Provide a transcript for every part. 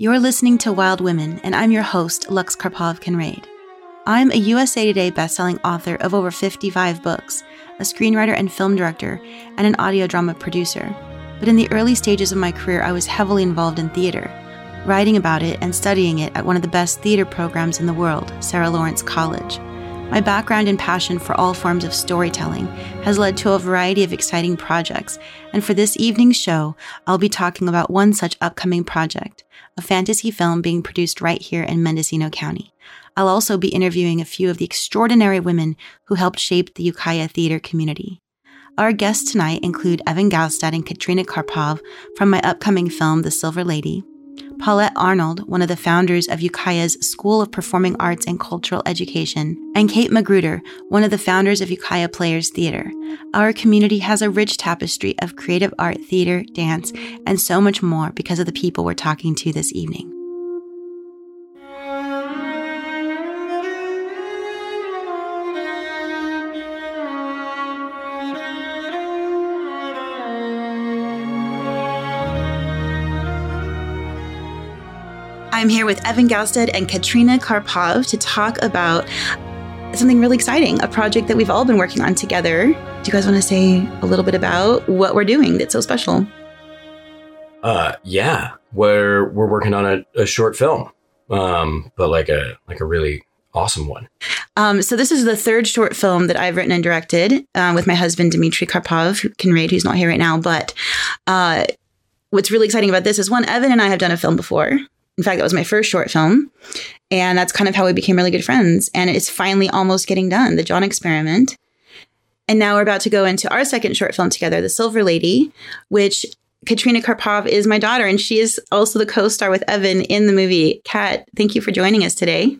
You're listening to Wild Women, and I'm your host, Lux Karpov Kinrade. I'm a USA Today bestselling author of over 55 books, a screenwriter and film director, and an audio drama producer. But in the early stages of my career, I was heavily involved in theater, writing about it and studying it at one of the best theater programs in the world, Sarah Lawrence College. My background and passion for all forms of storytelling has led to a variety of exciting projects, and for this evening's show, I'll be talking about one such upcoming project, a fantasy film being produced right here in Mendocino County. I'll also be interviewing a few of the extraordinary women who helped shape the Ukiah theater community. Our guests tonight include Evan Gaustad and Catrina Karpov from my upcoming film, The Silver Lady, Paulette Arnold, one of the founders of Ukiah's School of Performing Arts and Cultural Education, and Kate Magruder, one of the founders of Ukiah Players Theater. Our community has a rich tapestry of creative art, theater, dance, and so much more because of the people we're talking to this evening. I'm here with Evan Gaustad and Catrina Karpov to talk about something really exciting, a project that we've all been working on together. Do you guys want to say a little bit about what we're doing that's so special? Uh, yeah, we're we're working on a, a short film, um, but like a like a really awesome one. Um, so this is the third short film that I've written and directed uh, with my husband Dmitry Karpov, who can read, who's not here right now. But uh, what's really exciting about this is one, Evan and I have done a film before. In fact, that was my first short film. And that's kind of how we became really good friends. And it's finally almost getting done, The John Experiment. And now we're about to go into our second short film together, The Silver Lady, which Catrina Karpov is my daughter, and she is also the co star with Evan in the movie. Kat, thank you for joining us today.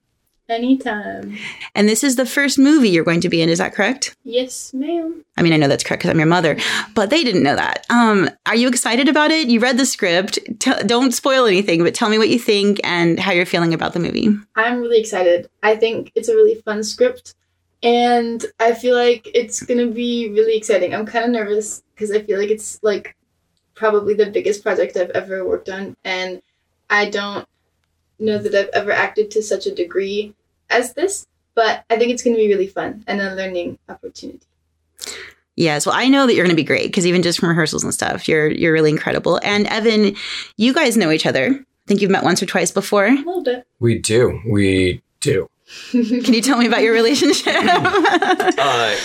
Anytime. And this is the first movie you're going to be in, is that correct? Yes, ma'am. I mean, I know that's correct because I'm your mother, but they didn't know that. Um, are you excited about it? You read the script. T- don't spoil anything, but tell me what you think and how you're feeling about the movie. I'm really excited. I think it's a really fun script, and I feel like it's going to be really exciting. I'm kind of nervous because I feel like it's like probably the biggest project I've ever worked on, and I don't know that I've ever acted to such a degree as this, but I think it's going to be really fun and a learning opportunity. Yes, well, I know that you're going to be great because even just from rehearsals and stuff, you're you're really incredible. And Evan, you guys know each other. I think you've met once or twice before. A little bit. We do, we do. Can you tell me about your relationship? uh,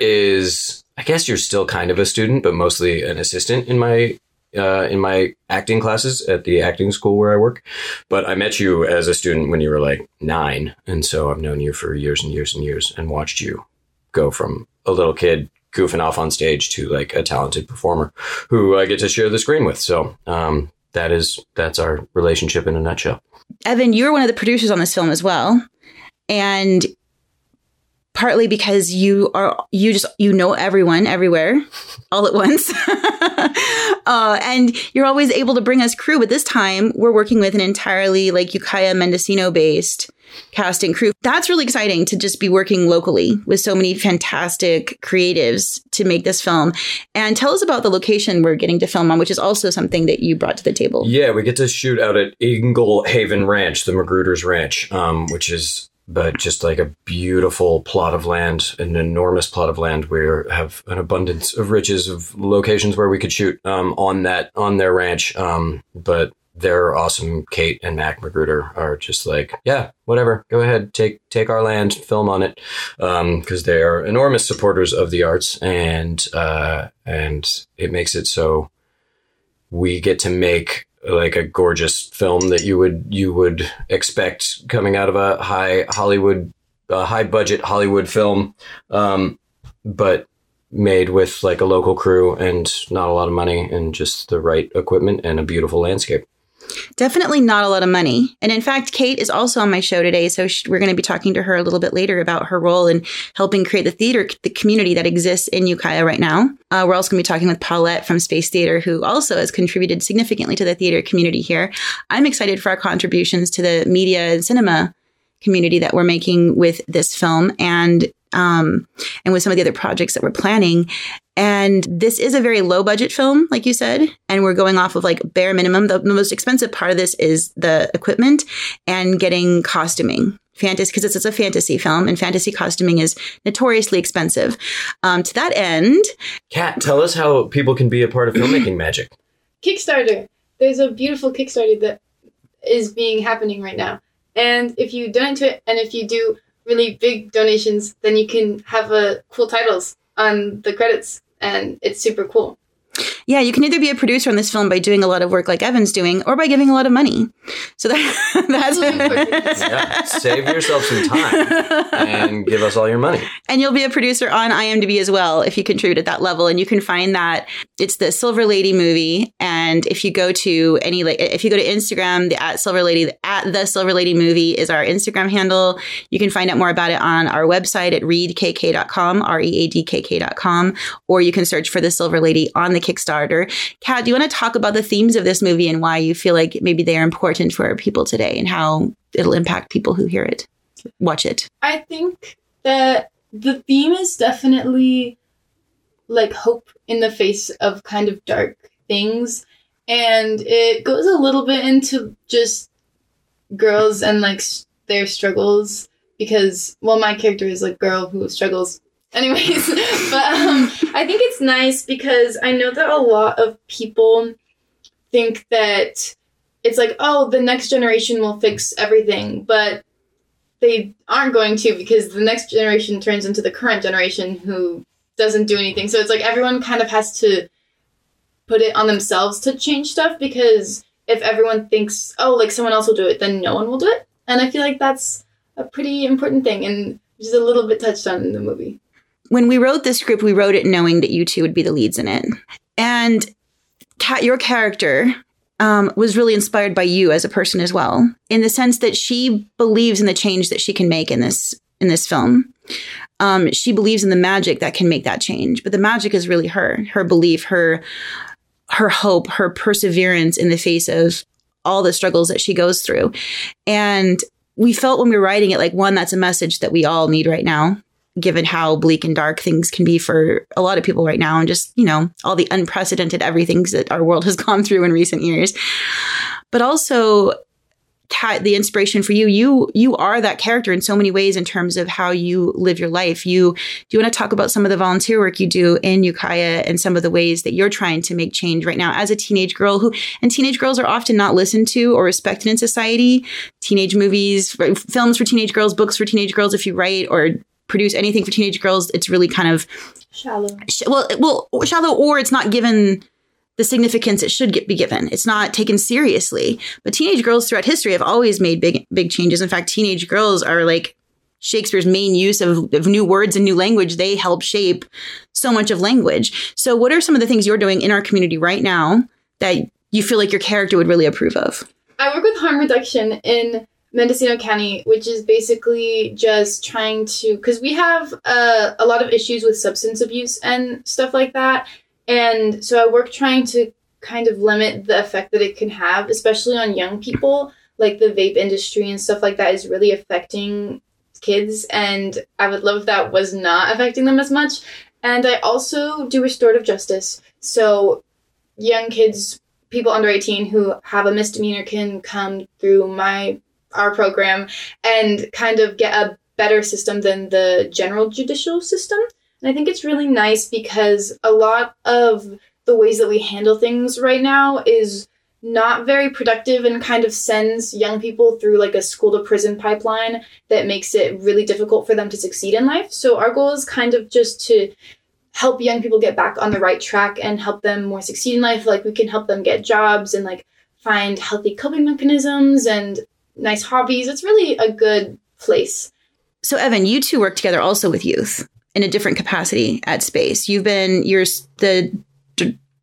is, I guess you're still kind of a student, but mostly an assistant in my uh, in my acting classes at the acting school where I work. But I met you as a student when you were like nine. And so I've known you for years and years and years and watched you go from a little kid goofing off on stage to like a talented performer who I get to share the screen with. So um, that is that's our relationship in a nutshell. Evan, you're one of the producers on this film as well. And partly because you are you just you know everyone everywhere all at once. Uh, and you're always able to bring us crew but this time we're working with an entirely like ukiah mendocino based cast and crew. That's really exciting to just be working locally with so many fantastic creatives to make this film. And tell us about the location we're getting to film on which is also something that you brought to the table. Yeah we get to shoot out at eagle haven ranch the magruder's ranch um, which is but just like a beautiful plot of land, an enormous plot of land. We have an abundance of riches of locations where we could shoot um, on that on their ranch. Um, but they're awesome. Kate and Mac Magruder are just like, yeah, whatever, go ahead, take take our land, film on it, because um, they are enormous supporters of the arts, and uh, and it makes it so we get to make like a gorgeous film that you would you would expect coming out of a high Hollywood, a high budget Hollywood film, um, but made with like a local crew and not a lot of money and just the right equipment and a beautiful landscape. Definitely not a lot of money. And in fact, Kate is also on my show today. So we're going to be talking to her a little bit later about her role in helping create the theater, the community that exists in Ukiah right now. Uh, we're also going to be talking with Paulette from Space Theater, who also has contributed significantly to the theater community here. I'm excited for our contributions to the media and cinema community that we're making with this film. And um, and with some of the other projects that we're planning. And this is a very low budget film, like you said, and we're going off of like bare minimum. The, the most expensive part of this is the equipment and getting costuming fantasy because it's, it's, a fantasy film and fantasy costuming is notoriously expensive. Um, to that end, Kat, tell us how people can be a part of filmmaking magic. Kickstarter. There's a beautiful Kickstarter that is being happening right now, and if you donate to it, and if you do really big donations, then you can have a cool titles on the credits, and it's super cool. Yeah, you can either be a producer on this film by doing a lot of work like Evan's doing, or by giving a lot of money. So that, that's yeah, save yourself some time and give us all your money. And you'll be a producer on IMDb as well if you contribute at that level. And you can find that it's the Silver Lady movie. And if you go to any, if you go to Instagram, the at Silver Lady, at the Silver Lady movie is our Instagram handle. You can find out more about it on our website at readkk.com, R E A D K K.com, or you can search for the Silver Lady on the Kickstarter. Kat, do you want to talk about the themes of this movie and why you feel like maybe they are important for people today and how it'll impact people who hear it, watch it? I think that the theme is definitely like hope in the face of kind of dark things. And it goes a little bit into just girls and like their struggles because, well, my character is a girl who struggles anyways but um, i think it's nice because i know that a lot of people think that it's like oh the next generation will fix everything but they aren't going to because the next generation turns into the current generation who doesn't do anything. So it's like everyone kind of has to put it on themselves to change stuff because if everyone thinks oh like someone else will do it then no one will do it. And i feel like that's a pretty important thing and just a little bit touched on in the movie when we wrote this script, we wrote it knowing that you two would be the leads in it. And Kat, your character um, was really inspired by you as a person as well, in the sense that she believes in the change that she can make in this in this film. Um, she believes in the magic that can make that change, but the magic is really her, her belief, her her hope, her perseverance in the face of all the struggles that she goes through. And we felt when we were writing it like one that's a message that we all need right now given how bleak and dark things can be for a lot of people right now and just, you know, all the unprecedented everythings that our world has gone through in recent years. But also the inspiration for you you you are that character in so many ways in terms of how you live your life you do you want to talk about some of the volunteer work you do in Ukiah and some of the ways that you're trying to make change right now as a teenage girl who and teenage girls are often not listened to or respected in society teenage movies films for teenage girls books for teenage girls if you write or produce anything for teenage girls, it's really kind of shallow. Sh- well, well, shallow, or it's not given the significance it should get, be given. It's not taken seriously. But teenage girls throughout history have always made big, big changes. In fact, teenage girls are like Shakespeare's main use of, of new words and new language. They help shape so much of language. So, what are some of the things you're doing in our community right now that you feel like your character would really approve of? I work with harm reduction in Mendocino County, which is basically just trying to, because we have uh, a lot of issues with substance abuse and stuff like that. And so I work trying to kind of limit the effect that it can have, especially on young people. Like the vape industry and stuff like that is really affecting kids. And I would love if that was not affecting them as much. And I also do restorative justice. So young kids, people under 18 who have a misdemeanor can come through my our program and kind of get a better system than the general judicial system. And I think it's really nice because a lot of the ways that we handle things right now is not very productive and kind of sends young people through like a school to prison pipeline that makes it really difficult for them to succeed in life. So our goal is kind of just to help young people get back on the right track and help them more succeed in life. Like we can help them get jobs and like find healthy coping mechanisms and nice hobbies. It's really a good place. So, Evan, you two work together also with youth in a different capacity at Space. You've been, you're the,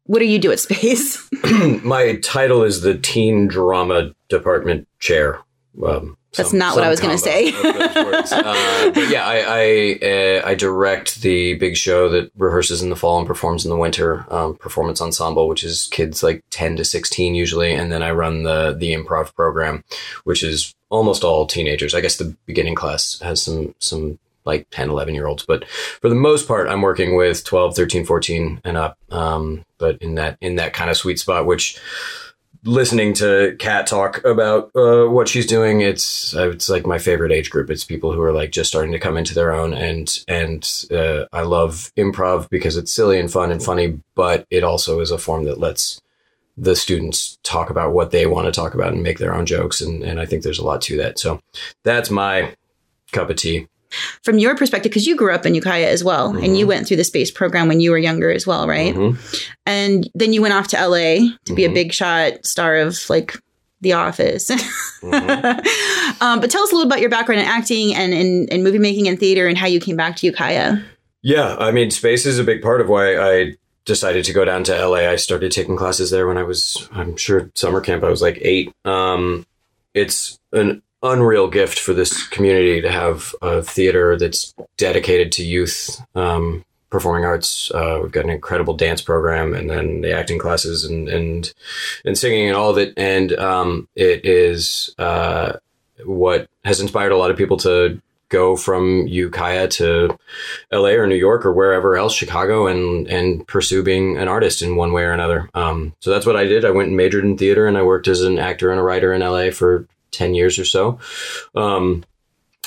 what do you do at Space? My title is the Teen Drama Department Chair. Um, that's some, not what I was going to say. uh, but yeah, I I, uh, I, direct the big show that rehearses in the fall and performs in the winter. Um, performance ensemble, which is kids like ten to sixteen usually, and then I run the the improv program, which is almost all teenagers. I guess the beginning class has some some like 10, 11 year olds. But for the most part, I'm working with 12, 13, 14 and up. Um, but in that, in that kind of sweet spot, which listening to Kat talk about uh, what she's doing, it's uh, it's like my favorite age group. It's people who are like just starting to come into their own, and and uh, I love improv because it's silly and fun and funny, but it also is a form that lets the students talk about what they want to talk about and make their own jokes, and and I think there's a lot to that. So that's my cup of tea from your perspective, because you grew up in Ukiah as well, mm-hmm. and you mm-hmm. went through the space program when you were younger as well, right? Mm-hmm. And then you went off to LA to be a mm-hmm. big shot star of like The Office. Mm-hmm. um, but tell us a little about your background in acting and in, in movie making and theater and how you came back to Ukiah. Yeah, I mean, space is a big part of why I decided to go down to LA. I started taking classes there when I was, I'm sure, summer camp. I was like eight. Um, it's an unreal gift for this community to have a theater that's dedicated to youth um, performing arts. Uh, we've got an incredible dance program, and then the acting classes and and and singing and all of it. And um, it is uh, what has inspired a lot of people to go from Ukiah to LA or New York or wherever else, Chicago, and and pursue being an artist in one way or another. Um, so that's what I did. I went and majored in theater, and I worked as an actor and a writer in LA for 10 years or so. Um,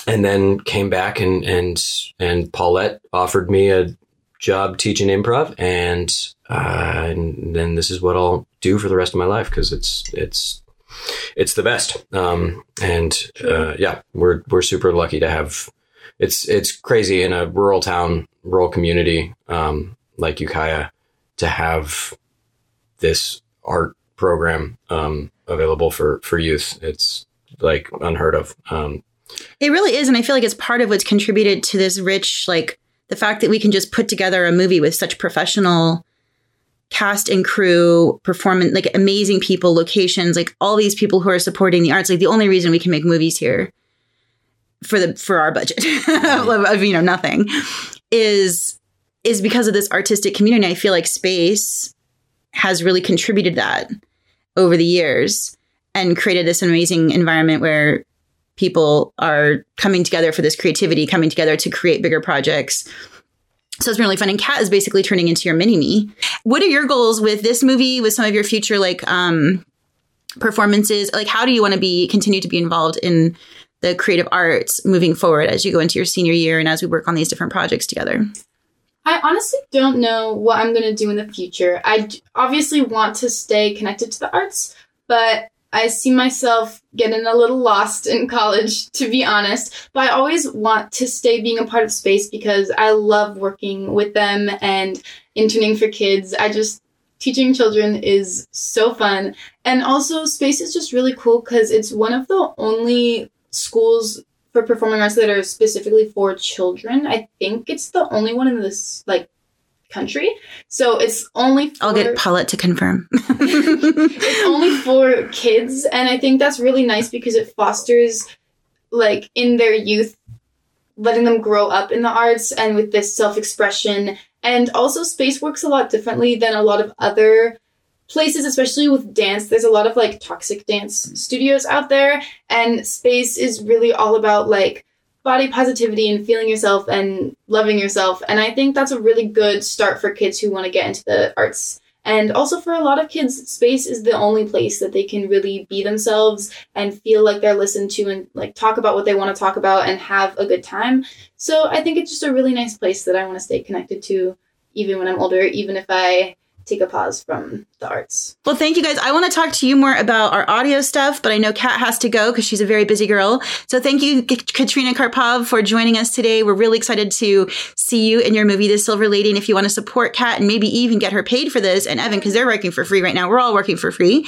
and then came back and, and, and Paulette offered me a job teaching improv and, uh, and then this is what I'll do for the rest of my life. Cause it's, it's, it's the best. Um, and, uh, yeah, we're, we're super lucky to have, it's, it's crazy in a rural town, rural community, um, like Ukiah to have this art program, um, available for, for youth. It's, like unheard of. Um, it really is, and I feel like it's part of what's contributed to this rich, like the fact that we can just put together a movie with such professional cast and crew, performance, like amazing people, locations, like all these people who are supporting the arts. Like the only reason we can make movies here for the for our budget of, you know nothing is is because of this artistic community. I feel like space has really contributed that over the years and created this amazing environment where people are coming together for this creativity, coming together to create bigger projects. So it's been really fun. And Kat is basically turning into your mini me. What are your goals with this movie, with some of your future like um performances? Like how do you want to be continue to be involved in the creative arts moving forward as you go into your senior year and as we work on these different projects together? I honestly don't know what I'm going to do in the future. I obviously want to stay connected to the arts, but I see myself getting a little lost in college, to be honest. But I always want to stay being a part of space because I love working with them and interning for kids. I just, teaching children is so fun. And also, space is just really cool because it's one of the only schools for performing arts that are specifically for children. I think it's the only one in this, like, country. So it's only for, I'll get Paulette to confirm. it's only for kids and I think that's really nice because it fosters like in their youth letting them grow up in the arts and with this self-expression and also space works a lot differently than a lot of other places especially with dance there's a lot of like toxic dance studios out there and space is really all about like body positivity and feeling yourself and loving yourself. And I think that's a really good start for kids who want to get into the arts. And also for a lot of kids, space is the only place that they can really be themselves and feel like they're listened to and like talk about what they want to talk about and have a good time. So I think it's just a really nice place that I want to stay connected to even when I'm older, even if I take a pause from the arts. Well, thank you guys. I want to talk to you more about our audio stuff, but I know Kat has to go because she's a very busy girl. So thank you, Catrina Karpov, for joining us today. We're really excited to see you in your movie, The Silver Lady. And if you want to support Kat and maybe even get her paid for this, and Evan, because they're working for free right now, we're all working for free.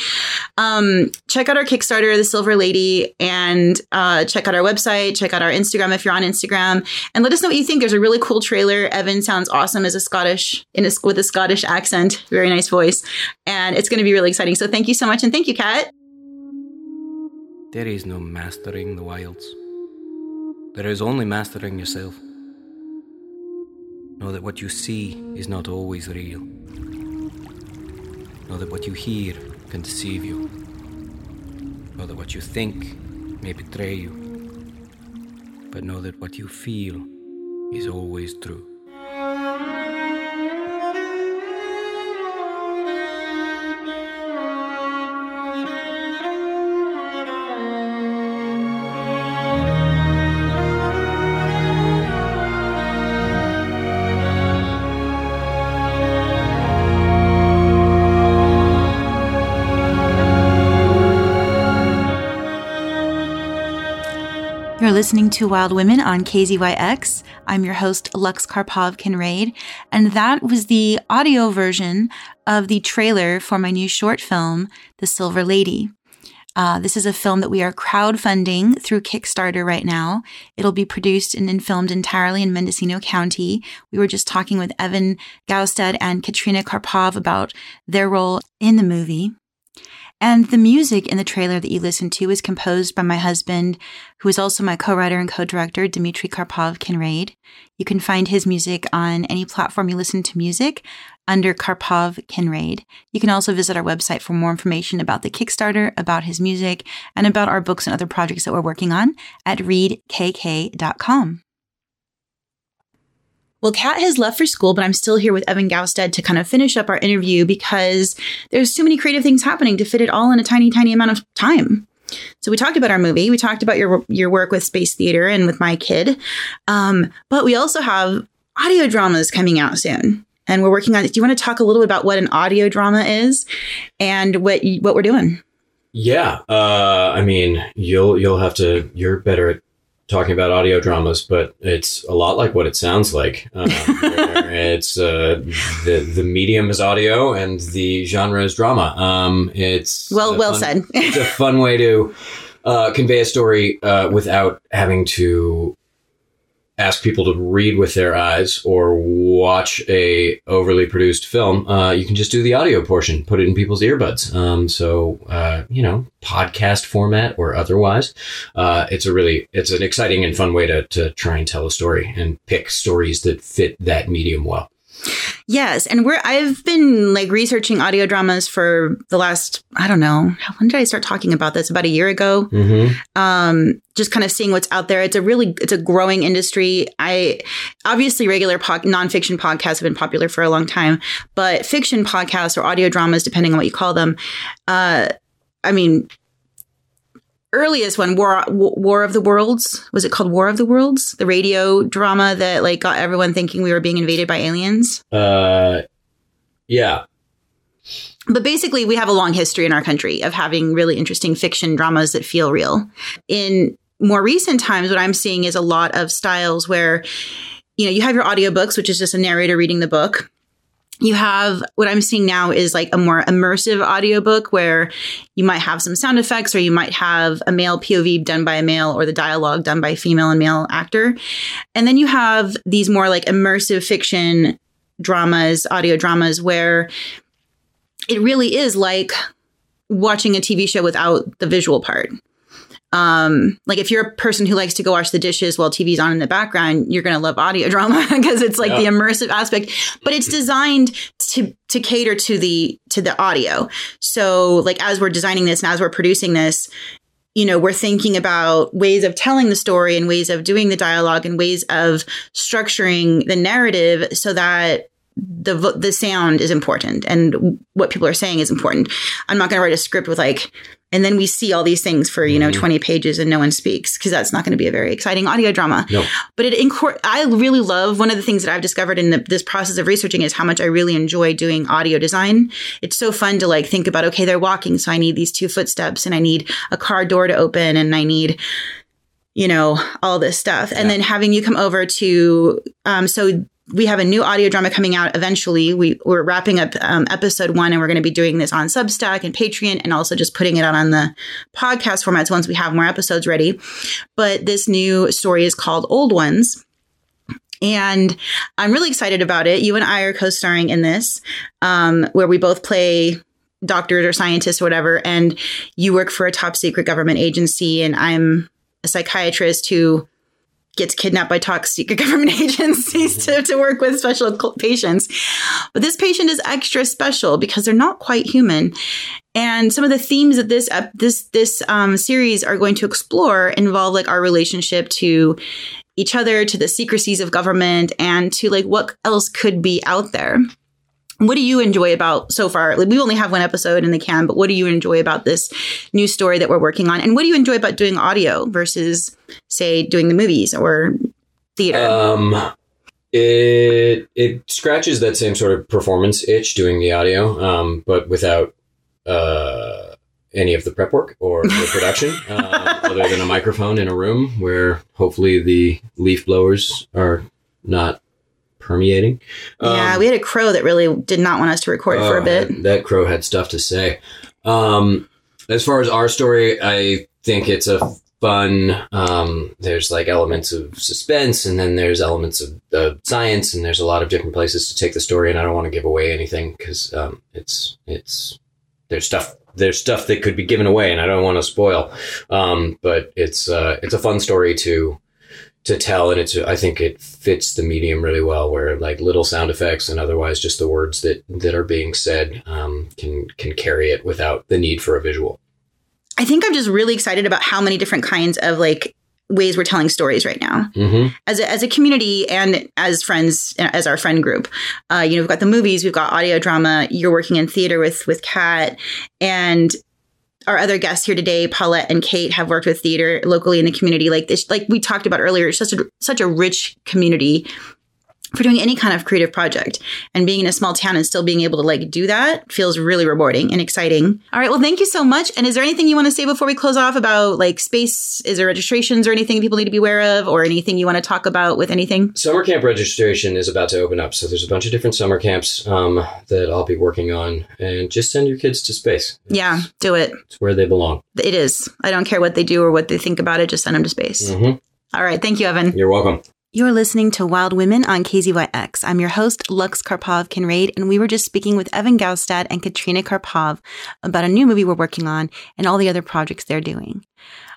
Um, check out our Kickstarter, The Silver Lady, and uh, check out our website. Check out our Instagram if you're on Instagram, and let us know what you think. There's a really cool trailer. Evan sounds awesome as a Scottish in a, with a Scottish accent very nice voice. And it's going to be really exciting. So thank you so much. And thank you, Kat. There is no mastering the wilds. There is only mastering yourself. Know that what you see is not always real. Know that what you hear can deceive you. Know that what you think may betray you. But know that what you feel is always true. Listening to Wild Women on KZYX. I'm your host, Lux Karpov Kinrade, and that was the audio version of the trailer for my new short film, The Silver Lady. Uh, this is a film that we are crowdfunding through Kickstarter right now. It'll be produced and, filmed entirely in Mendocino County. We were just talking with Evan Gaustad and Catrina Karpov about their role in the movie. And the music in the trailer that you listened to is composed by my husband, who is also my co-writer and co-director, Dmitry Karpov Kinrade. You can find his music on any platform you listen to music under Karpov Kinrade. You can also visit our website for more information about the Kickstarter, about his music, and about our books and other projects that we're working on at readkk.com. Well, Kat has left for school, but I'm still here with Evan Gaustad to kind of finish up our interview because there's too many creative things happening to fit it all in a tiny, tiny amount of time. So we talked about our movie. We talked about your your work with Space Theater and with my kid, um, but we also have audio dramas coming out soon, and we're working on it. Do you want to talk a little bit about what an audio drama is and what what we're doing? Yeah, uh, I mean, you'll you'll have to. You're better at talking about audio dramas, but it's a lot like what it sounds like. Um, it's uh, the the medium is audio and the genre is drama. Um, it's well, well fun- said. it's a fun way to uh, convey a story uh, without having to ask people to read with their eyes or watch a overly produced film. Uh, you can just do the audio portion, put it in people's earbuds. Um, so uh, you know, podcast format or otherwise, uh, it's a really it's an exciting and fun way to to try and tell a story and pick stories that fit that medium well. Yes, and we're I've been like researching audio dramas for the last I don't know how when did I start talking about this about a year ago. Mm-hmm. Um, just kind of seeing what's out there. It's a really it's a growing industry. I obviously regular pod, nonfiction podcasts have been popular for a long time, but fiction podcasts or audio dramas, depending on what you call them, uh, I mean. Earliest one, War War of the Worlds, was it called War of the Worlds? The radio drama that like got everyone thinking we were being invaded by aliens. Uh, yeah, But basically, we have a long history in our country of having really interesting fiction dramas that feel real. In more recent times, what I'm seeing is a lot of styles where, you know, you have your audiobooks, which is just a narrator reading the book. You have what I'm seeing now is like a more immersive audiobook where you might have some sound effects or you might have a male POV done by a male or the dialogue done by female and male actor. And then you have these more like immersive fiction dramas, audio dramas where it really is like watching a TV show without the visual part. Um, like if you're a person who likes to go wash the dishes while TV's on in the background, you're going to love audio drama because it's like the immersive aspect, but it's designed to to cater to the to the audio. So like as we're designing this and as we're producing this, you know, we're thinking about ways of telling the story and ways of doing the dialogue and ways of structuring the narrative so that the vo- the sound is important and what people are saying is important. I'm not going to write a script with like and then we see all these things for you know Mhm. 20 pages and no one speaks because that's not going to be a very exciting audio drama. no, But it incor- I really love one of the things that I've discovered in the, this process of researching is how much I really enjoy doing audio design. It's so fun to like think about okay, they're walking, so I need these two footsteps, and I need a car door to open, and I need you know all this stuff, and then having you come over to um, so. We have a new audio drama coming out eventually. We, we're wrapping up um, episode one, and we're going to be doing this on Substack and Patreon, and also just putting it out on the podcast formats once we have more episodes ready. But this new story is called Old Ones. And I'm really excited about it. You and I are co starring in this, um, where we both play doctors or scientists or whatever. And you work for a top secret government agency, and I'm a psychiatrist who gets kidnapped by toxic government agencies to, to work with special patients. But this patient is extra special because they're not quite human. And some of the themes that this ep- this this um, series are going to explore involve like our relationship to each other, to the secrecies of government, and to like what else could be out there. What do you enjoy about so far? Like, we only have one episode in the can, but what do you enjoy about this new story that we're working on? And what do you enjoy about doing audio versus, say, doing the movies or theater? Um, it it scratches that same sort of performance itch doing the audio, um, but without uh, any of the prep work or the production, uh, other than a microphone in a room where hopefully the leaf blowers are not permeating. yeah, Um, we had a crow that really did not want us to record for a Oh, bit. That, that crow had stuff to say. Um, as far as our story, I think it's a fun. Um, there's like elements of suspense, and then there's elements of, of science, and there's a lot of different places to take the story. And I don't want to give away anything because um, it's it's there's stuff there's stuff that could be given away, and I don't want to spoil. Um, but it's uh, it's a fun story to to tell and it's i think it fits the medium really well where like little sound effects and otherwise just the words that that are being said um, can can carry it without the need for a visual I think I'm just really excited about how many different kinds of like ways we're telling stories right now. mm-hmm. as a, as a community and as friends as our friend group uh, you know we've got the movies we've got audio drama you're working in theater with with kat and our other guests here today paulette and kate have worked with theater locally in the community. Like this like we talked about earlier it's such a such a rich community for doing any kind of creative project and being in a small town and still being able to like do that feels really rewarding and exciting. All right, well thank you so much. And is there anything you want to say before we close off about like space? Is there registrations or anything people need to be aware of or anything you want to talk about with anything? summer camp registration is about to open up so there's a bunch of different summer camps um, that i'll be working on and just send your kids to space Yeah, do it. it's where they belong It is. I don't care what they do or what they think about it, just send them to space. hmm All right, thank you Evan. you're welcome You're listening to Wild Women on KZYX. I'm your host, Lux Karpov Kinrade, and we were just speaking with Evan Gaustad and Catrina Karpov about a new movie we're working on and all the other projects they're doing.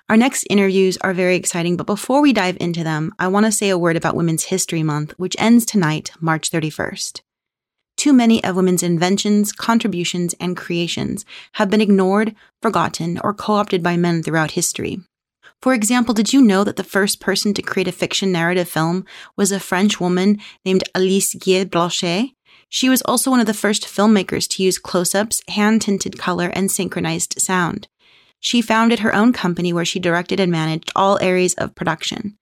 Our next interviews are very exciting, but before we dive into them, I want to say a word about Women's History Month, which ends tonight, March 31st. Too many of women's inventions, contributions, and creations have been ignored, forgotten, or co opted by men throughout history. For example, did you know that the first person to create a fiction narrative film was a French woman named Alice Guy Blaché? She was also one of the first filmmakers to use close ups, hand tinted color, and synchronized sound. She founded her own company where she directed and managed all areas of production.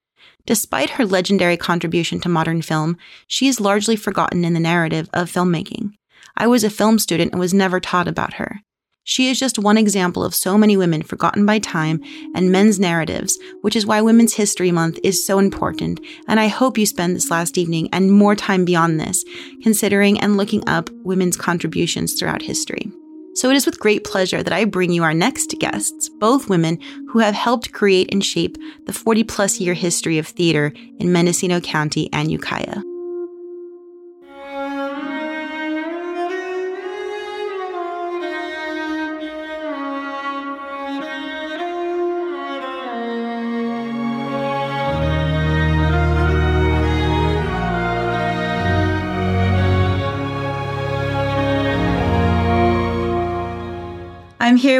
Despite her legendary contribution to modern film, she is largely forgotten in the narrative of filmmaking. I was a film student and was never taught about her. She is just one example of so many women forgotten by time and men's narratives, which is why Women's History Month is so important. And I hope you spend this last evening and more time beyond this considering and looking up women's contributions throughout history. So it is with great pleasure that I bring you our next guests, both women who have helped create and shape the 40 plus year history of theater in Mendocino County and Ukiah.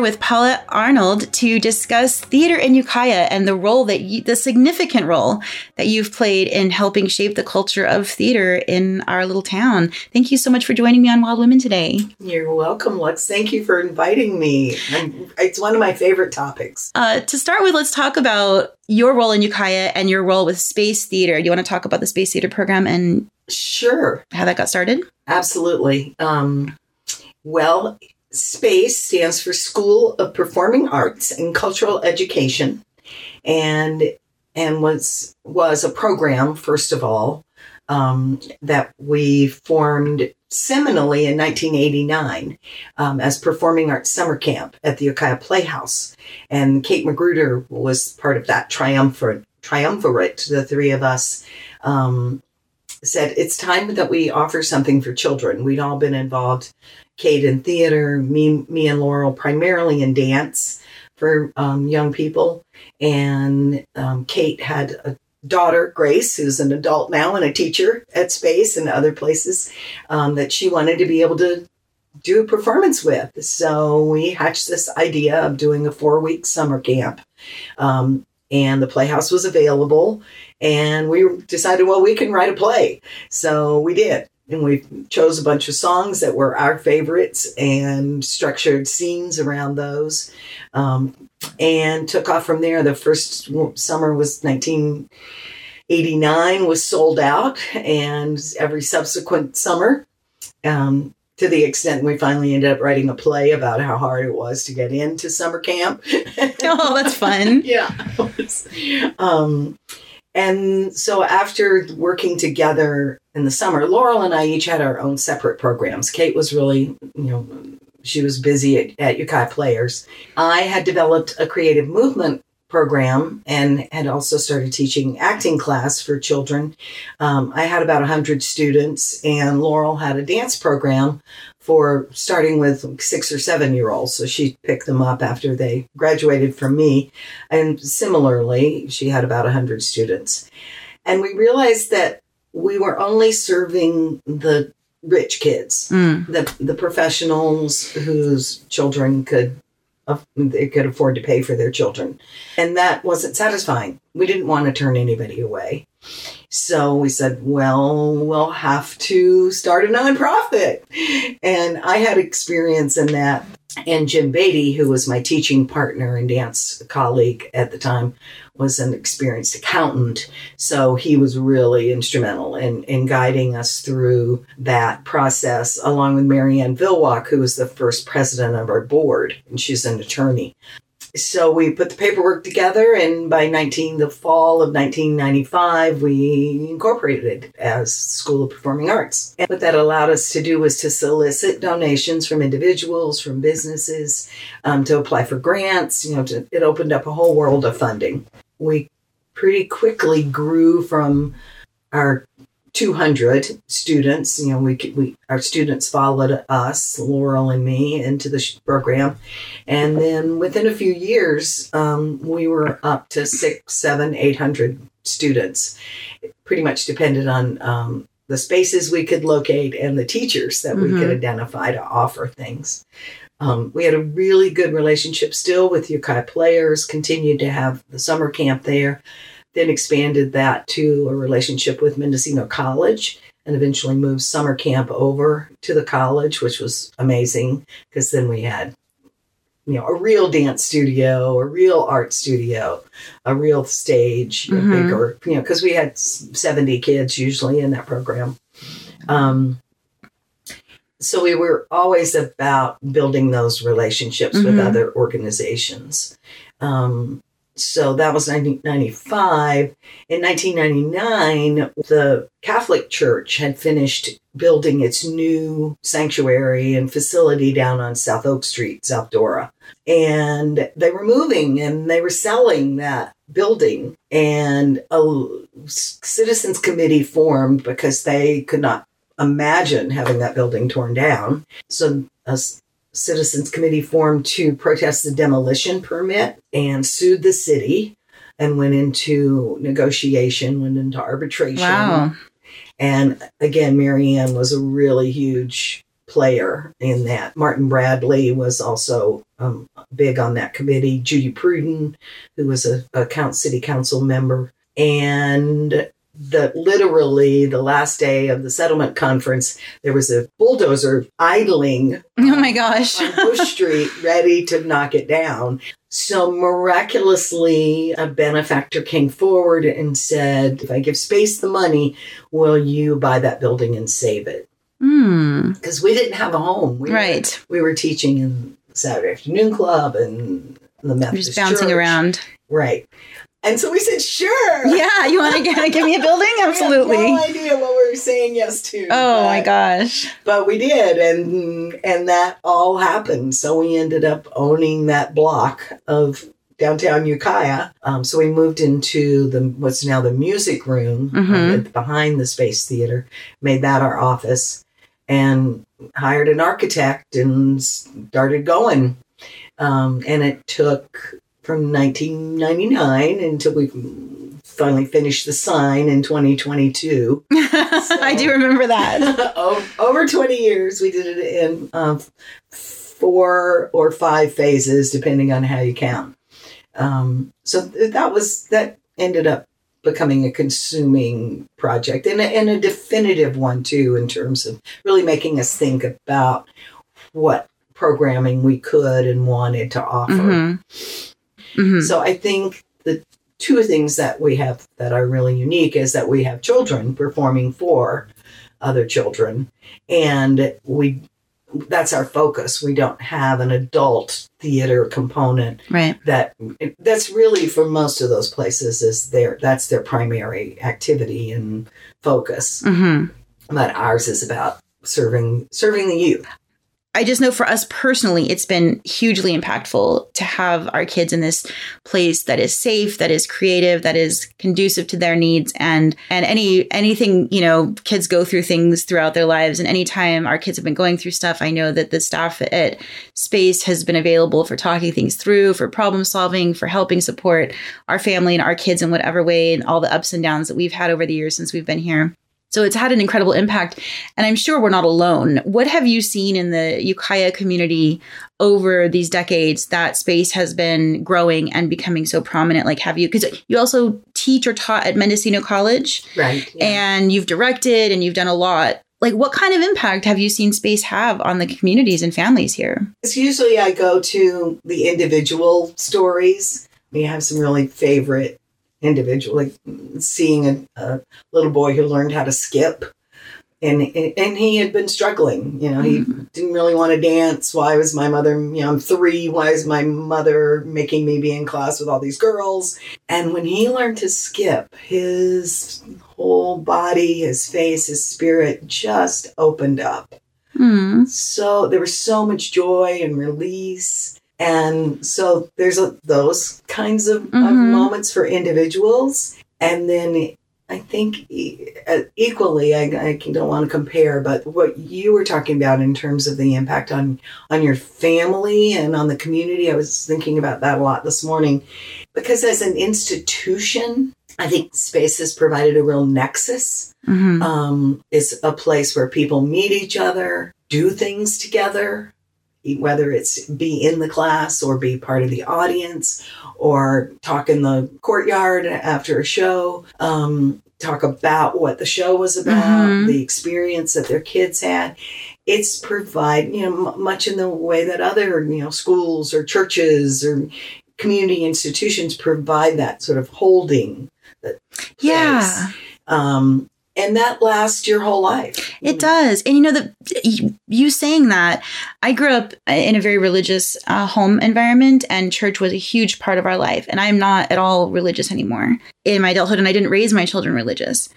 With Paula Arnold to discuss theater in Ukiah and the role that you, the significant role that you've played in helping shape the culture of theater in our little town. Thank you so much for joining me on Wild Women today. You're welcome, Lux. Thank you for inviting me. I'm, it's one of my favorite topics. Uh, to start with, let's talk about your role in Ukiah and your role with Space Theater. Do you want to talk about the Space Theater program and Sure, how that got started? absolutely. Um, well, SPACE stands for School of Performing Arts and Cultural Education, and and was was a program first of all um, that we formed seminally in 1989 um, as Performing Arts Summer Camp at the Ukiah Playhouse, and Kate Magruder was part of that triumvirate. Triumvirate, the three of us. Um, said it's time that we offer something for children. We'd all been involved, Kate in theater, me, me and Laurel primarily in dance for um, young people, and um, Kate had a daughter, Grace, who's an adult now and a teacher at Space and other places, um, that she wanted to be able to do a performance with. So we hatched this idea of doing a four week summer camp. Um, and the Playhouse was available. And we decided, well, we can write a play. So we did. And we chose a bunch of songs that were our favorites and structured scenes around those um, and took off from there. The first summer was 1989, was sold out, and every subsequent summer um, to the extent we finally ended up writing a play about how hard it was to get into summer camp. oh, that's fun. yeah. um, and so after working together in the summer, Laurel and I each had our own separate programs. Kate was really, you know, she was busy at, at Players. I had developed a creative movement program and had also started teaching acting class for children. Um, I had about 100 students, and Laurel had a dance program for starting with six or seven year olds. So she picked them up after they graduated from me. And similarly, she had about 100 students. And we realized that we were only serving the rich kids, Mm. the, the professionals whose children could they could afford to pay for their children. And that wasn't satisfying. We didn't want to turn anybody away. So we said, well, we'll have to start a nonprofit. And I had experience in that. And Jim Beatty, who was my teaching partner and dance colleague at the time, was an experienced accountant. So he was really instrumental in, in guiding us through that process, along with Marianne Vilwalk, who was the first president of our board, and she's an attorney. So we put the paperwork together, and by 19, the fall of 1995, we incorporated as School of Performing Arts. And what that allowed us to do was to solicit donations from individuals, from businesses, um, to apply for grants. You know, to, it opened up a whole world of funding. We pretty quickly grew from our 200 students. You know, we, we our students followed us, Laurel and me, into the program, and then within a few years, um, we were up to six, seven, eight hundred students. It pretty much depended on um, the spaces we could locate and the teachers that we could identify to offer things. Um, we had a really good relationship still with Ukiah players. Continued to have the summer camp there then expanded that to a relationship with Mendocino College and eventually moved summer camp over to the college, which was amazing because then we had you know a real dance studio, a real art studio, a real stage, a Mhm. bigger you know because we had 70 kids usually in that program. Um, so we were always about building those relationships with Mhm. other organizations. Um, so that was 1995. In 1999, the Catholic Church had finished building its new sanctuary and facility down on South Oak Street, South Dora. And they were moving and they were selling that building. And a citizens committee formed because they could not imagine having that building torn down. So a citizens committee formed to protest the demolition permit and sued the city and went into negotiation, went into arbitration. Wow. And again, Marianne was a really huge player in that. Martin Bradley was also um, big on that committee. Judy Pruden, who was a, a count city council member, and the literally the last day of the settlement conference, there was a bulldozer idling Oh my gosh. on Bush Street, ready to knock it down. So miraculously, a benefactor came forward and said, "If I give Space the money, will you buy that building and save it?" Hmm. Because we didn't have a home. We Right. Were, we were teaching in Saturday afternoon club and the Methodist just bouncing Church. around. right? And so we said, "Sure." Yeah, you want to give me a building? We had Absolutely. no idea what we were saying yes to. Oh my gosh. but we did and and that all happened so we ended up owning that block of downtown ukiah um, so we moved into the what's now the music room uh, behind the space theater made that our office and hired an architect and started going um, and it took from 1999 until we finally finished the sign in 2022. I do remember that. Over 20 years, we did it in um, four or five phases, depending on how you count. Um, so that was that ended up becoming a consuming project and a, and a definitive one too, in terms of really making us think about what programming we could and wanted to offer. Mhm. Mhm. So I think the two things that we have that are really unique is that we have children performing for other children and we that's our focus. We don't have an adult theater component Right. that that's really for most of those places is their that's their primary activity and focus. hmm But ours is about serving serving the youth. I just know for us personally, it's been hugely impactful to have our kids in this place that is safe, that is creative, that is conducive to their needs, and and any anything you know, kids go through things throughout their lives, and anytime our kids have been going through stuff, I know that the staff at Space has been available for talking things through, for problem solving, for helping support our family and our kids in whatever way, and all the ups and downs that we've had over the years since we've been here. So it's had an incredible impact. And I'm sure we're not alone. What have you seen in the Ukiah community over these decades that space has been growing and becoming so prominent? Like, have you, because you also teach or taught at Mendocino College Right. and you've directed and you've done a lot. Like, what kind of impact have you seen space have on the communities and families here? It's usually I go to the individual stories. We have some really favorite individual, like seeing a, a little boy who learned how to skip, and and he had been struggling. You know, he didn't really want to dance. Why was my mother? You know, I'm three. Why is my mother making me be in class with all these girls? And when he learned to skip, his whole body, his face, his spirit just opened up. Hmm. So there was so much joy and release. And so there's a, those kinds of, of Mhm. moments for individuals. And then I think e- uh, equally, I, I don't want to compare, but what you were talking about in terms of the impact on, on your family and on the community, I was thinking about that a lot this morning. Because as an institution, I think space has provided a real nexus hmm um, is a place where people meet each other, do things together, whether it's be in the class or be part of the audience or talk in the courtyard after a show, um, talk about what the show was about, Mhm. the experience that their kids had. It's provide, you know, m- much in the way that other, you know, schools or churches or community institutions provide that sort of holding. that Yeah. um, and that lasts your whole life. It does. And you know you, you saying that, I grew up in a very religious uh, home environment and church was a huge part of our life. And I'm not at all religious anymore in my adulthood and I didn't raise my children religious.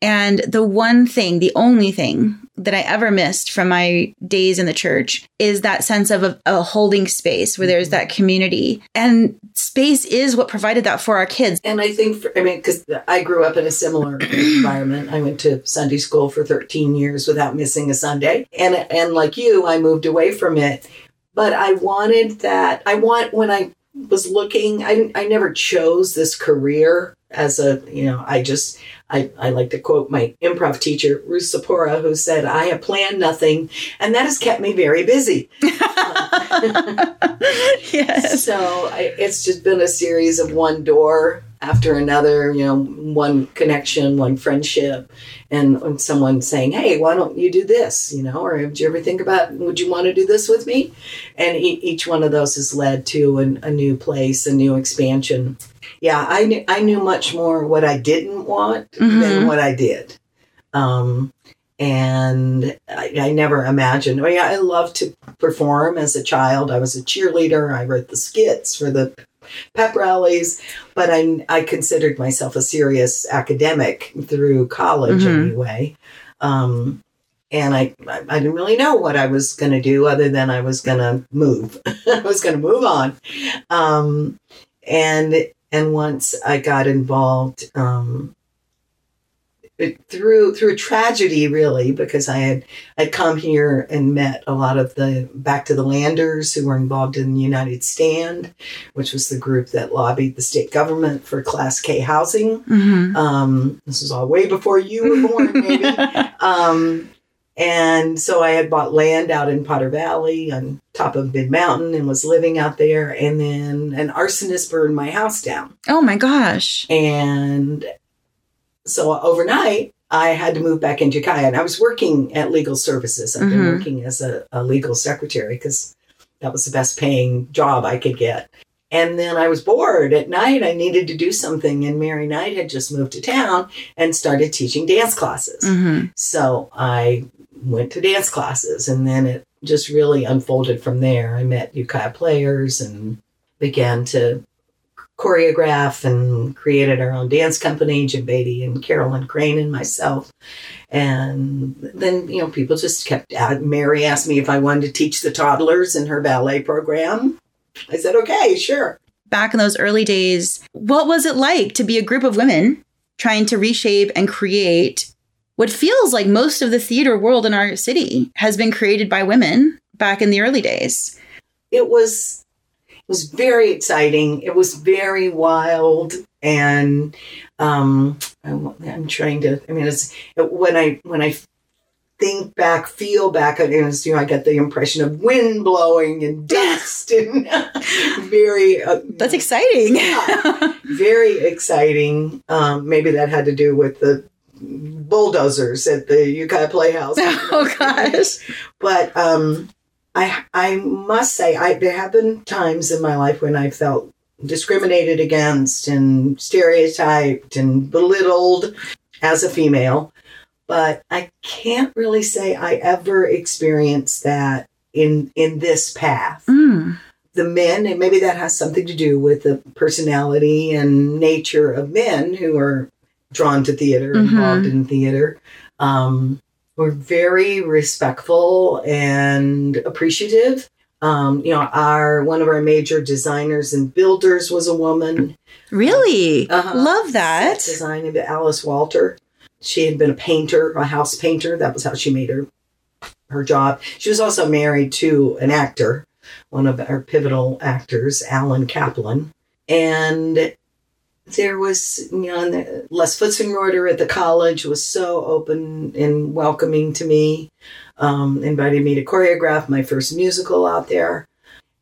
And the one thing, the only thing that I ever missed from my days in the church is that sense of a, a holding space where there's mm-hmm. that community. And space is what provided that for our kids. And I think, for, I mean, because I grew up in a similar environment. I went to Sunday school for 13 years without missing a Sunday. And, and like you, I moved away from it. But I wanted that. I want, when I was looking, I, I never chose this career as a, you know, I just, I, I like to quote my improv teacher, Ruth Zaporah, who said, I have planned nothing. And that has kept me very busy. Um, yes. So I, it's just been a series of one door after another, you know, one connection, one friendship, and, someone saying, "Hey, why don't you do this?" You know, or did you ever think about, would you want to do this with me? And e- each one of those has led to an, a new place, a new expansion. Yeah, I knew, I knew much more what I didn't want Mhm. than what I did. Um, and I, I never imagined. I mean, I loved to perform as a child. I was a cheerleader. I wrote the skits for the pep rallies, but I, I considered myself a serious academic through college Mhm. anyway. Um, and I, I, I didn't really know what I was going to do other than I was going to move. I was going to move on. Um, and and once I got involved, um, through through a tragedy really because I had I'd come here and met a lot of the back to the landers who were involved in the United Stand, which was the group that lobbied the state government for Class K housing. Mm-hmm. Um, this was all way before you were born, maybe. um, and so I had bought land out in Potter Valley on top of Mid Mountain and was living out there. And then an arsonist burned my house down. oh my gosh. And so overnight, I had to move back into Ukiah. And I was working at legal services. I've been Mhm. working as a, a legal secretary because that was the best paying job I could get. And then I was bored at night. I needed to do something. And Mary Knight had just moved to town and started teaching dance classes. Mm-hmm. So I went to dance classes and then it just really unfolded from there. I met Ukiah players and began to choreograph and created our own dance company, Jim Beatty and Carolyn Crane and myself. And then, you know, people just kept out. Mary asked me if I wanted to teach the toddlers in her ballet program. I said, okay, sure. Back in those early days, what was it like to be a group of women trying to reshape and create what feels like most of the theater world in our city has been created by women back in the early days? it was was very exciting. It was very wild, and um, I'm, I'm trying to. I mean, it's when I when I think back, feel back, and it's, you know, I get the impression of wind blowing and dust and very. Uh, That's exciting. Yeah. very exciting. Um, maybe that had to do with the bulldozers at the Ukiah Playhouse. oh gosh. but um, I I must say I there have been times in my life when I felt discriminated against and stereotyped and belittled as a female, but I can't really say I ever experienced that in in this path. Mm. The men, and maybe that has something to do with the personality and nature of men who are drawn to theater, Mhm. involved in theater. Um, were very respectful and appreciative. Um, you know, our one of our major designers and builders was a woman. Really? Uh-huh. Love that. Design of Alice Walter. She had been a painter, a house painter. That was how she made her her job. She was also married to an actor, one of our pivotal actors, Alan Kaplan. And there was, you know, the- Les Futzenreuter at the college was so open and welcoming to me, um, invited me to choreograph my first musical out there.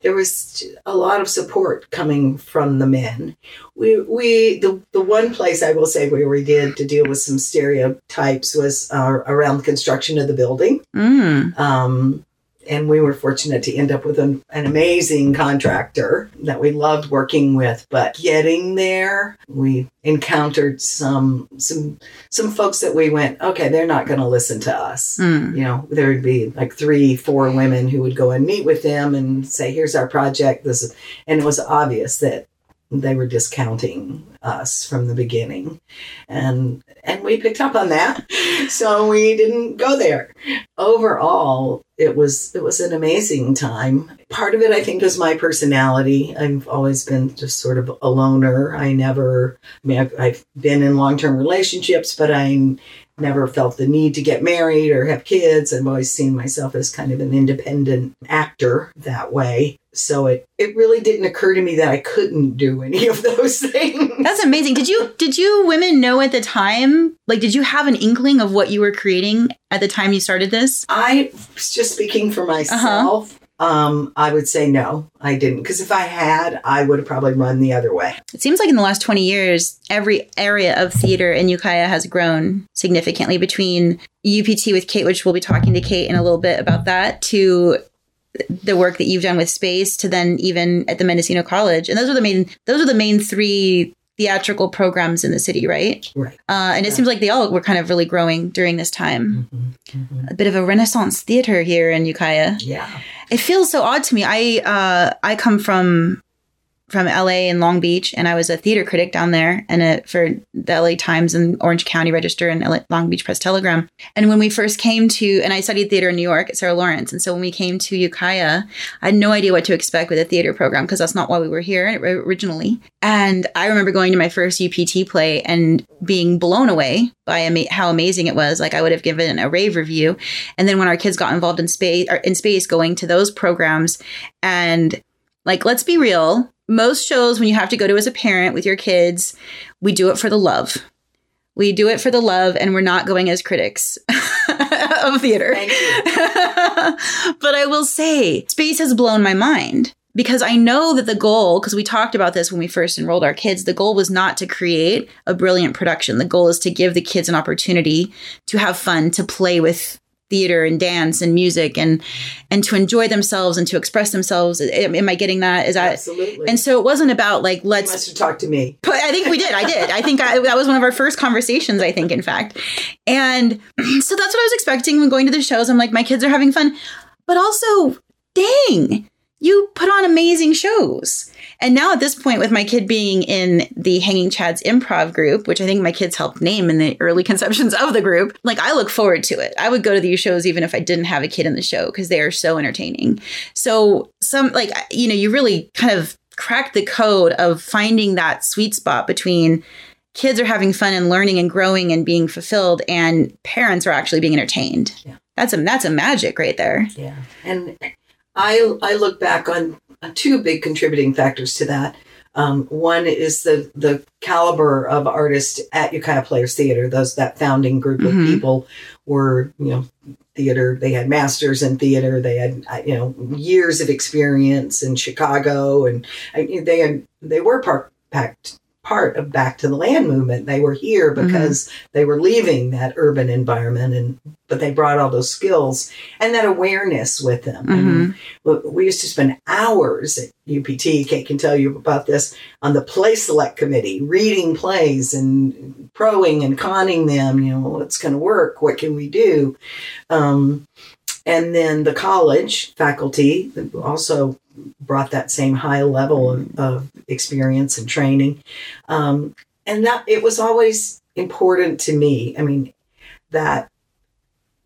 There was a lot of support coming from the men. We, we the, the one place I will say where we did to deal with some stereotypes was uh, around the construction of the building. Mm. Um, and we were fortunate to end up with an, an amazing contractor that we loved working with. But getting there, we encountered some some some folks that we went, okay, they're not going to listen to us. Mm. You know, there would be like three, four women who would go and meet with them and say, "Here's our project." This, is, and it was obvious that they were discounting us from the beginning, and and we picked up on that, so we didn't go there. Overall, it was it was an amazing time. Part of it, I think, was my personality. I've always been just sort of a loner. I never, I mean, I've, I've been in long term relationships, but I never felt the need to get married or have kids. I've always seen myself as kind of an independent actor that way. So it, it really didn't occur to me that I couldn't do any of those things. That's amazing. Did you did you women know at the time? Like did you have an inkling of what you were creating at the time you started this? I was just speaking for myself. Um, I would say no, I didn't. Because if I had, I would have probably run the other way. It seems like in the last 20 years, every area of theater in Ukiah has grown significantly between UPT with Kate, which we'll be talking to Kate in a little bit about that, to the work that you've done with space to then even at the Mendocino College. And those are the main those are the main three theatrical programs in the city, right? Right. Uh, and it Yeah. seems like they all were kind of really growing during this time. A bit of a renaissance theater here in Ukiah. Yeah. It feels so odd to me. I uh, I come from from LA and Long Beach, and I was a theater critic down there and a, for the LA Times and Orange County Register and LA, Long Beach Press Telegram. And when we first came to, and I studied theater in New York at Sarah Lawrence, and so when we came to Ukiah, I had no idea what to expect with a theater program because that's not why we were here originally. And I remember going to my first UPT play and being blown away by ama- how amazing it was. Like I would have given a rave review. And then when our kids got involved in space, in space, going to those programs and like, let's be real. Most shows, when you have to go to as a parent with your kids, we do it for the love. We do it for the love, and we're not going as critics of theater. but I will say, space has blown my mind because I know that the goal, because we talked about this when we first enrolled our kids, the goal was not to create a brilliant production. The goal is to give the kids an opportunity to have fun, to play with theater and dance and music and and to enjoy themselves and to express themselves. Am i getting that? Is that absolutely. And so it wasn't about like let's you must have talked to me. But i think we did. I did. I think I, that was one of our first conversations i think in fact. And so that's what i was expecting when going to the shows. I'm like my kids are having fun. But also dang you put on amazing shows. And now at this point, with my kid being in the Hanging Chads improv group, which I think my kids helped name in the early conceptions of the group, like I look forward to it. I would go to these shows even if I didn't have a kid in the show because they are so entertaining. So, some like, you know, you really kind of crack the code of finding that sweet spot between kids are having fun and learning and growing and being fulfilled and parents are actually being entertained. Yeah. That's a that's a magic right there. Yeah. And I I look back on two big contributing factors to that. Um, one is the the caliber of artists at Ukiah Players Theater. Those that founding group mm-hmm. of people were you know theater. They had masters in theater. They had you know years of experience in Chicago, and they had they were part packed part of Back to the Land movement. They were here mm-hmm. because mm-hmm. they were leaving that urban environment, and but they brought all those skills and that awareness with them. Mm-hmm. we used to spend hours at UPT. Kate can tell you about this on the play select committee, reading plays and proing and conning them. You know, what's going to work? What can we do? Um, and then the college faculty also brought that same high level of, of experience and training. Um, and that it was always important to me. I mean, that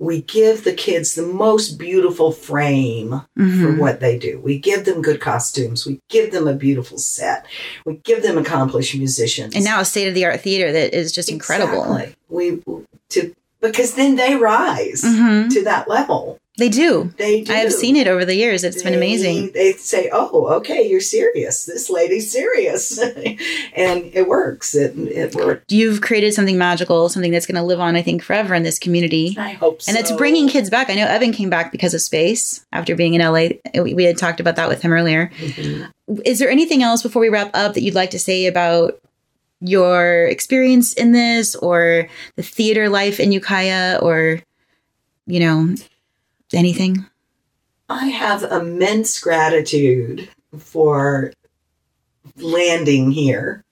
we give the kids the most beautiful frame mm-hmm. for what they do. We give them good costumes. We give them a beautiful set. We give them accomplished musicians. And now a state of the art theater that is just incredible. We to because then they rise mm-hmm. to that level. They do. They do. I have seen it over the years. It's they, been amazing. They say, "Oh, okay, you're serious. This lady's serious," and it works. It it works. You've created something magical, something that's going to live on, I think, forever in this community. I hope so. And it's bringing kids back. I know Evan came back because of space after being in LA. We had talked about that with him earlier. Mm-hmm. Is there anything else before we wrap up that you'd like to say about your experience in this, or the theater life in Ukiah, or you know? Anything? I have immense gratitude for landing here.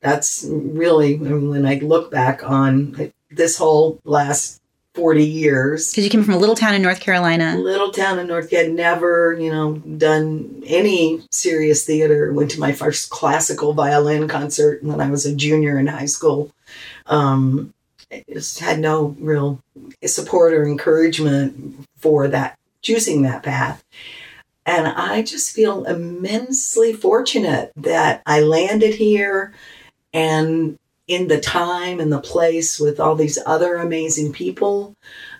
That's really, when I look back on this whole last 40 years. Because you came from a little town in North Carolina. Little town in North Carolina. Never, you know, done any serious theater. Went to my first classical violin concert when I was a junior in high school. Um, just had no real support or encouragement for that choosing that path. And I just feel immensely fortunate that I landed here and in the time and the place with all these other amazing people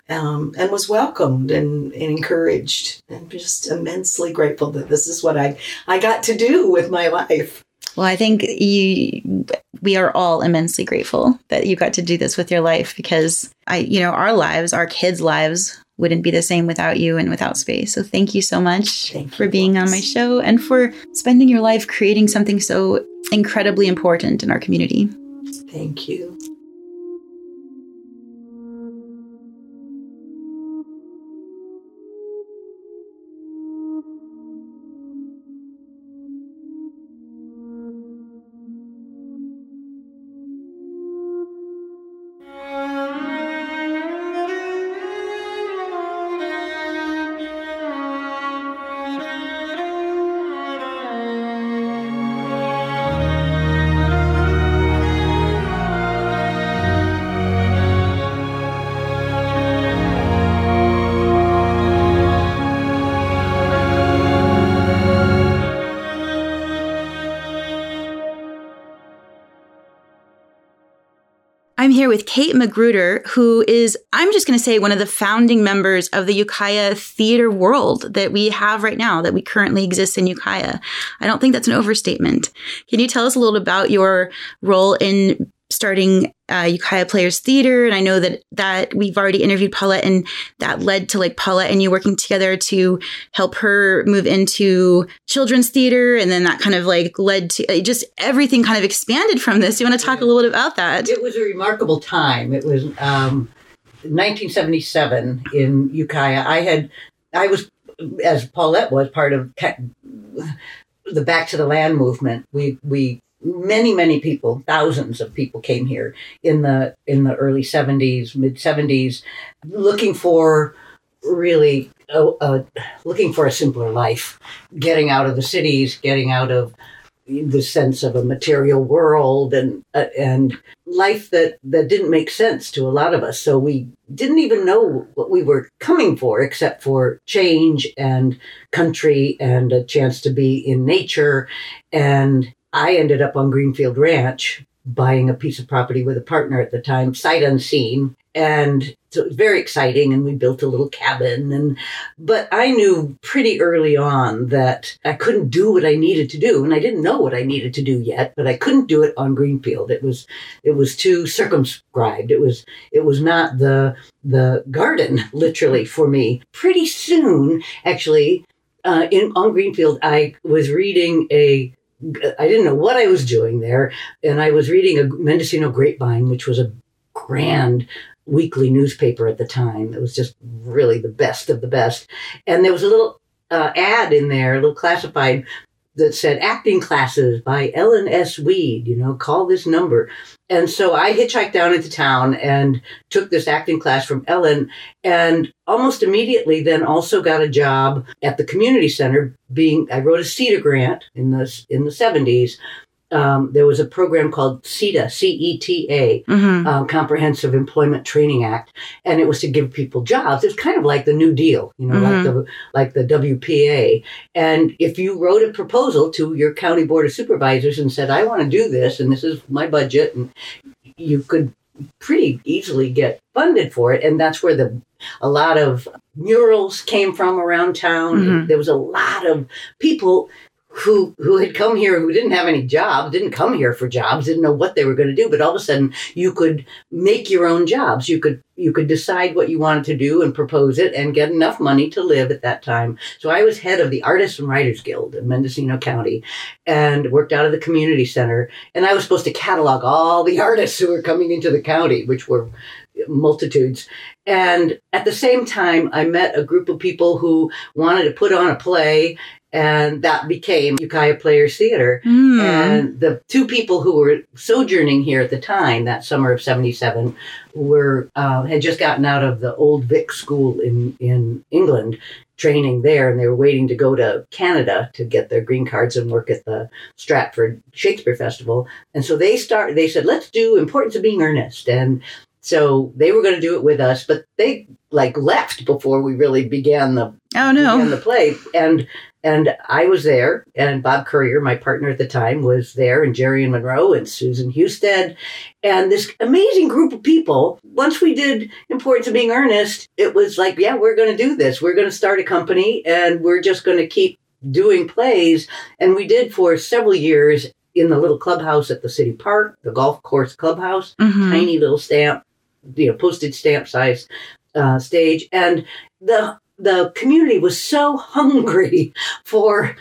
um, and was welcomed and, and encouraged and just immensely grateful that this is what I, I got to do with my life. Well, I think you, we are all immensely grateful that you got to do this with your life because I, you know, our lives, our kids' lives wouldn't be the same without you and without space. So thank you so much thank for being on my show and for spending your life creating something so incredibly important in our community. Thank you. Here with Kate Magruder, who is, I'm just going to say, one of the founding members of the Ukiah theater world that we have right now, that we currently exist in Ukiah. I don't think that's an overstatement. Can you tell us a little about your role in starting uh, Ukiah Players Theater, and I know that that we've already interviewed Paulette, and that led to like Paulette and you working together to help her move into children's theater, and then that kind of like led to just everything kind of expanded from this. You want to talk a little bit about that? It was a remarkable time. It was um, 1977 in Ukiah. I had, I was, as Paulette was part of the Back to the Land movement. We we many many people thousands of people came here in the in the early 70s mid 70s looking for really looking for a simpler life getting out of the cities getting out of the sense of a material world and uh, and life that that didn't make sense to a lot of us. So we didn't even know what we were coming for except for change and country and a chance to be in nature and I ended up on Greenfield Ranch buying a piece of property with a partner at the time, sight unseen. And so it was very exciting and we built a little cabin and but I knew pretty early on that I couldn't do what I needed to do and I didn't know what I needed to do yet but I couldn't do it on Greenfield. It was it was too circumscribed. It was it was not the the garden literally for me. Pretty soon actually uh, in on Greenfield I was reading a I didn't know what I was doing there. And I was reading a Mendocino Grapevine, which was a grand weekly newspaper at the time. It was just really the best of the best. And there was a little uh, ad in there, a little classified that said acting classes by Ellen S. Weed, you know, call this number. And so I hitchhiked down into town and took this acting class from Ellen and almost immediately then also got a job at the community center being I wrote a CETA grant in the in the 70s um, there was a program called CETA, C-E-T-A, mm-hmm. um, Comprehensive Employment Training Act, and it was to give people jobs. It's kind of like the New Deal, you know, mm-hmm. like the like the WPA. And if you wrote a proposal to your county board of supervisors and said, "I want to do this, and this is my budget," and you could pretty easily get funded for it, and that's where the a lot of murals came from around town. Mm-hmm. There was a lot of people who who had come here who didn't have any jobs, didn't come here for jobs, didn't know what they were going to do, but all of a sudden you could make your own jobs. You could you could decide what you wanted to do and propose it and get enough money to live at that time. So I was head of the Artists and Writers Guild in Mendocino County and worked out of the community center and I was supposed to catalog all the artists who were coming into the county, which were multitudes. And at the same time, I met a group of people who wanted to put on a play and that became Ukiah Players Theater. Mm. And the two people who were sojourning here at the time, that summer of '77, were uh, had just gotten out of the Old Vic School in in England, training there, and they were waiting to go to Canada to get their green cards and work at the Stratford Shakespeare Festival. And so they start. They said, "Let's do Importance of Being Earnest," and so they were going to do it with us, but they like left before we really began the oh no began the play and and I was there, and Bob Currier, my partner at the time, was there, and Jerry and Monroe and Susan Husted, and this amazing group of people. Once we did Importance of Being Earnest, it was like, yeah, we're going to do this. We're going to start a company, and we're just going to keep doing plays. And we did for several years in the little clubhouse at the city park, the golf course clubhouse, mm-hmm. tiny little stamp, you know, postage stamp size uh, stage. And the the community was so hungry for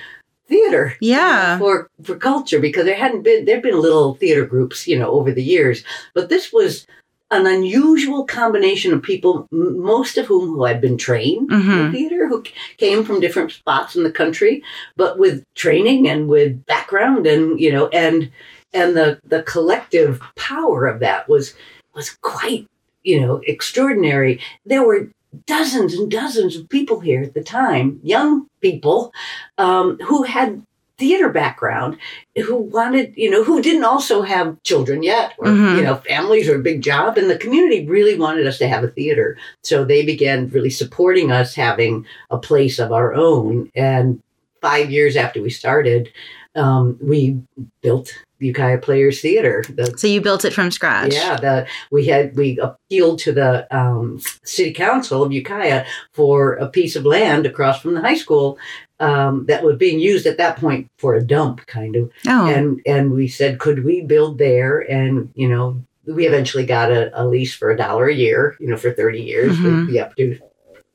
theater yeah you know, for for culture because there hadn't been there'd been little theater groups you know over the years but this was an unusual combination of people most of whom who had been trained mm-hmm. in theater who came from different spots in the country but with training and with background and you know and and the the collective power of that was was quite you know extraordinary. There were dozens and dozens of people here at the time, young people um, who had theater background who wanted you know who didn't also have children yet or mm-hmm. you know families or a big job and the community really wanted us to have a theater. So they began really supporting us having a place of our own. And five years after we started um, we built Ukiah Players Theater. The, So you built it from scratch. yeah, the we had we appealed to the um, city council of Ukiah for a piece of land across from the high school um, that was being used at that point for a dump, kind of Oh. and and we said could we build there and you know we eventually got a, a lease for a dollar a year you know for 30 years Mhm. with the opportunity,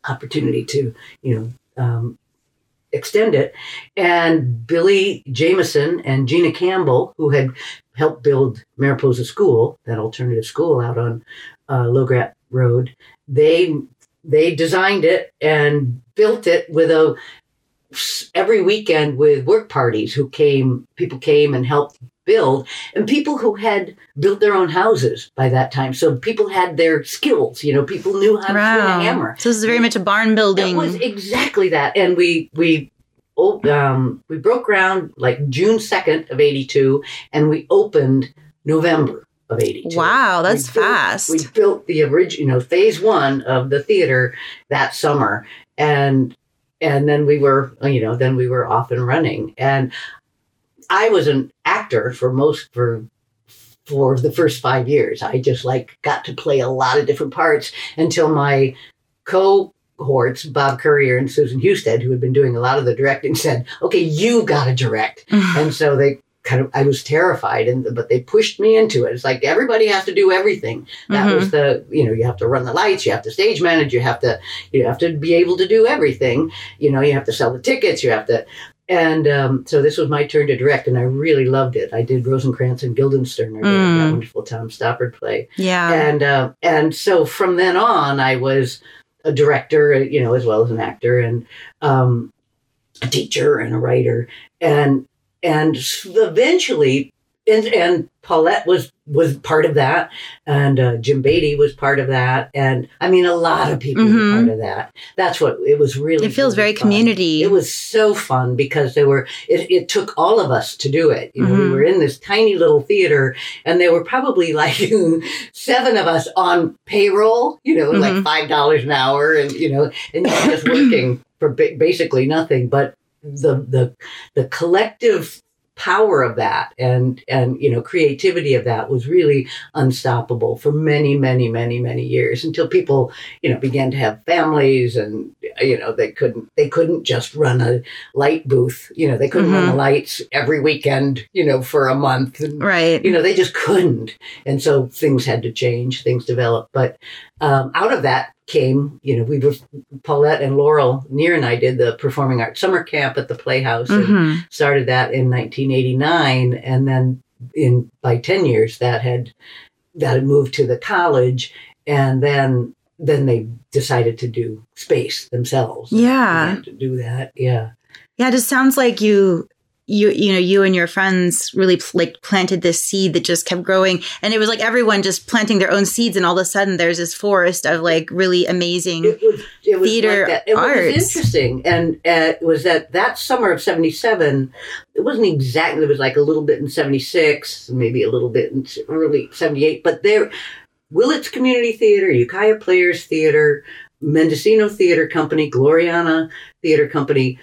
opportunity to you know um, extend it. And billy jameson and gina campbell who had helped build mariposa school that alternative school out on uh, lograt road they they designed it and built it with a every weekend with work parties who came people came and helped build and people who had built their own houses by that time so people had their skills you know people knew how to swing a hammer So this is very much a barn building. it was exactly that and we we oh, um, we broke ground like june 2nd of 82 and we opened november of 82 wow, that's We built- fast. we built the original, you know, phase one of the theater that summer, and and then we were, you know, then we were off and running. And I was an actor for most for for the first five years. I just like got to play a lot of different parts until my cohorts, Bob Courier and Susan Husted, who had been doing a lot of the directing, said, "Okay, you got to direct." and so they kind of i was terrified and but they pushed me into it it's like everybody has to do everything that Mhm. was the you know you have to run the lights you have to stage manage you have to you have to be able to do everything you know you have to sell the tickets you have to and um, so this was my turn to direct and i really loved it i did rosencrantz and guildenstern I Mm. that wonderful tom stoppard play yeah. and uh, and so from then on, I was a director, you know, as well as an actor and um, a teacher and a writer, and and eventually, and and Paulette was was part of that, and uh, Jim Beatty was part of that, and I mean, a lot of people Mhm. were part of that. That's what it was really. it feels really very fun. community. It was so fun because they were it, it took all of us to do it. You know, we Mhm. were in this tiny little theater and there were probably like seven of us on payroll, you know, like Mhm. five dollars an hour and you know, and just working for basically nothing. But the the the collective power of that and and you know creativity of that was really unstoppable for many many many many years until people you know began to have families and you know they couldn't they couldn't just run a light booth you know they couldn't run Mhm. the lights every weekend you know for a month and right. you know they just couldn't and so things had to change things developed but um, out of that came you know we were paulette and laurel near and i did the performing arts summer camp at the playhouse and Mhm. started that in 1989 and then in by 10 years that had that had moved to the college. And then then they decided to do space themselves. Yeah. To do that. Yeah. Yeah, it just sounds like you you you know you and your friends really like planted this seed that just kept growing and it was like everyone just planting their own seeds and all of a sudden there's this forest of like really amazing it was it was Theater like that. It arts. was interesting, and uh, it was that that summer of '77. It wasn't exactly. It was like a little bit in '76, maybe a little bit in early '78. But there, Willits Community Theater, Ukiah Players Theater, Mendocino Theater Company, Gloriana Theater Company.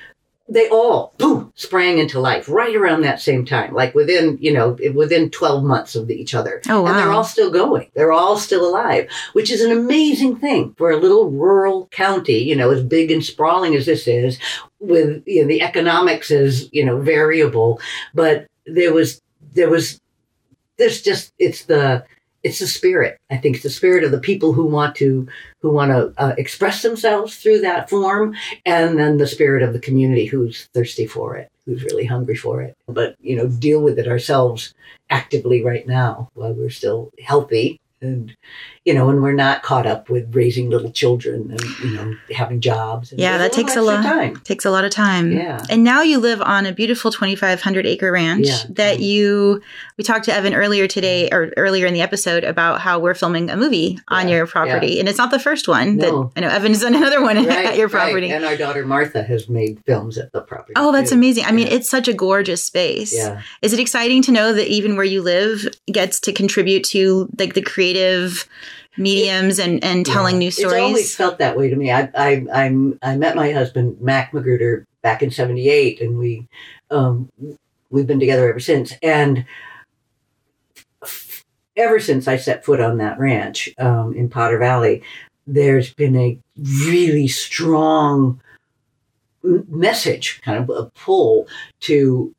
They all boom sprang into life right around that same time, like within you know within twelve months of each other. oh wow. And they're all still going. They're all still alive, which is an amazing thing for a little rural county, you know, as big and sprawling as this is, with you know, the economics is, you know, variable. But there was, there was, there's just, it's the, it's the spirit. I think it's the spirit of the people who want to, who want to uh, express themselves through that form, and then the spirit of the community who's thirsty for it, who's really hungry for it. But you know, deal with it ourselves actively right now while we're still healthy and you know and we're not caught up with raising little children and you know having jobs and Yeah, that takes a lot- time takes a lot of time yeah and now you live on a beautiful 2500 acre ranch Yeah. that mm-hmm. you we talked to evan earlier today or earlier in the episode about how we're filming a movie on your property and it's not the first one No. that i know evan's done another one right, at your right. property and our daughter martha has made films at the property Oh, that's too. amazing. I mean, it's such a gorgeous space. yeah Is it exciting to know that even where you live gets to contribute to like the creative mediums and, and telling Yeah. new stories. It's always felt that way to me. I I I'm, I met my husband Mac Magruder back in '78, and we um, we've been together ever since. And ever since I set foot on that ranch um, in Potter Valley, there's been a really strong message, kind of a pull to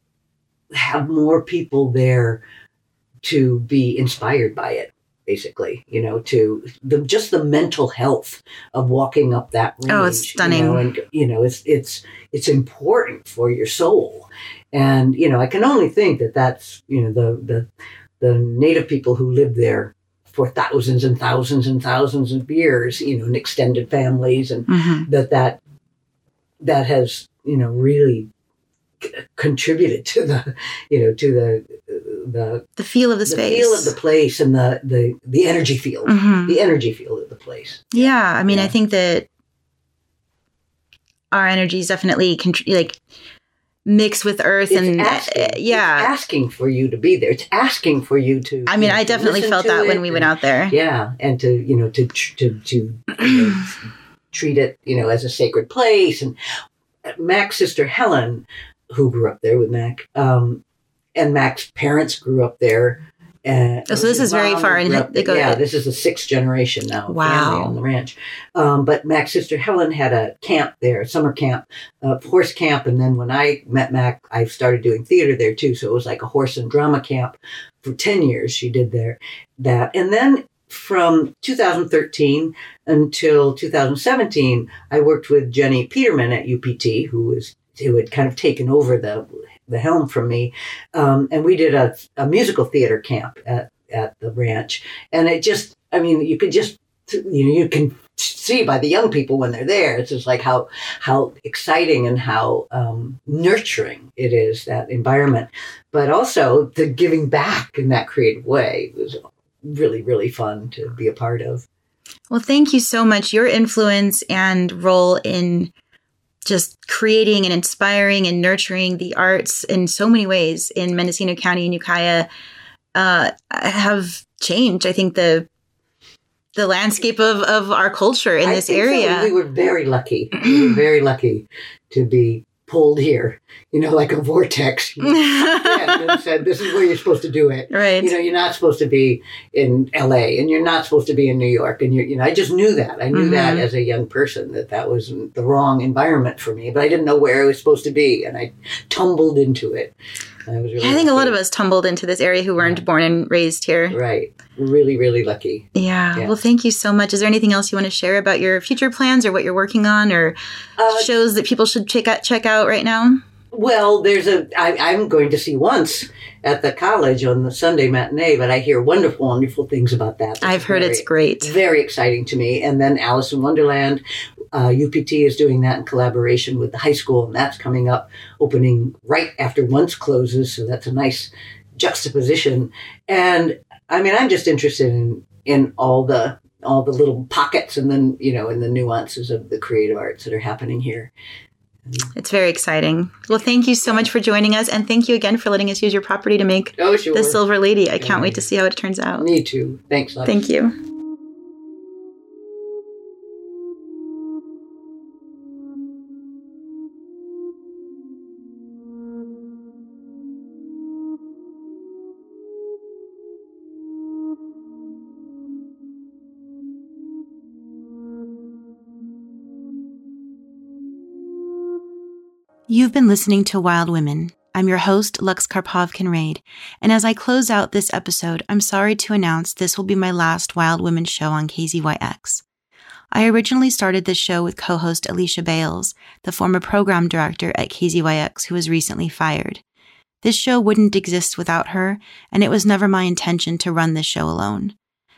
have more people there to be inspired by it basically you know to the just the mental health of walking up that range, oh it's stunning you know, and you know it's it's it's important for your soul and you know i can only think that that's you know the the the native people who lived there for thousands and thousands and thousands of years you know and extended families and mm-hmm. that that that has you know really contributed to the you know to the the the feel of the, space. the space. feel of the place and the the the energy field. Mhm. the energy field of the place. Yeah i mean i think that our energies definitely contr- like mix with earth it's and asking, uh, it's yeah. asking for you to be there. It's asking for you to i mean you know, i definitely felt that when we went and- out there. Yeah and to you know to to to you know, treat it you know as a sacred place. And mac's sister helen who grew up there with mac um and mac's parents grew up there and Oh, so this is very far in- up go- yeah this is the sixth generation now Wow. on the ranch um, but mac's sister helen had a camp there summer camp uh, horse camp and then when i met mac i started doing theater there too so it was like a horse and drama camp for 10 years she did there that and then from 2013 until 2017 i worked with jenny peterman at upt who was who had kind of taken over the the helm from me. Um, and we did a, a musical theater camp at at the ranch. And it just i mean you could just you know you can see by the young people when they're there. It's just like how how exciting and how um, nurturing it is that environment. But also the giving back in that creative way was really really fun to be a part of. Well, thank you so much. Your influence and role in just creating and inspiring and nurturing the arts in so many ways in Mendocino County and Ukiah uh, have changed. I think the the landscape of, of our culture in I this think so. area. we were very lucky we were very lucky to be pulled here you know like a vortex you know, and said this is where you're supposed to do it right. you know you're not supposed to be in la and you're not supposed to be in new york and you're you know i just knew that i knew that Mhm. as a young person that that was the wrong environment for me but i didn't know where i was supposed to be and i tumbled into it I really I think a lot of us tumbled into this area who weren't born and raised here. right really really lucky Yeah. Yeah. Well, thank you so much. Is there anything else you want to share about your future plans or what you're working on or uh, shows that people should check out check out right now? Well, there's a. I, I'm going to see once at the college on the Sunday matinee, but I hear wonderful, wonderful things about that. I've heard very, it's great. very exciting to me. And then Alice in Wonderland, uh, UPT is doing that in collaboration with the high school, and that's coming up, opening right after once closes. So that's a nice juxtaposition. And I mean, I'm just interested in in all the all the little pockets, and then you know, in the nuances of the creative arts that are happening here. It's very exciting. Well, thank you so much for joining us, and thank you again for letting us use your property to make Oh, sure. the Silver Lady. I can't wait to see how it turns out. Me too. Thanks. Thank you. You've been listening to Wild Women. I'm your host, Lux Karpov Kinrade, and as I close out this episode, I'm sorry to announce this will be my last Wild Women show on KZYX. I originally started this show with co host Alicia Bales, the former program director at KZYX who was recently fired. This show wouldn't exist without her, and it was never my intention to run this show alone.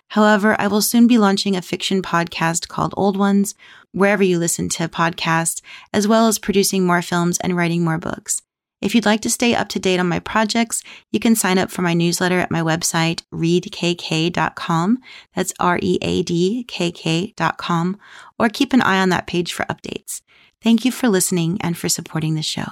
However, I will soon be launching a fiction podcast called Old Ones, wherever you listen to podcasts, as well as producing more films and writing more books. If you'd like to stay up to date on my projects, you can sign up for my newsletter at my website, readkk.com. That's R E A D K K.com, or keep an eye on that page for updates. Thank you for listening and for supporting the show.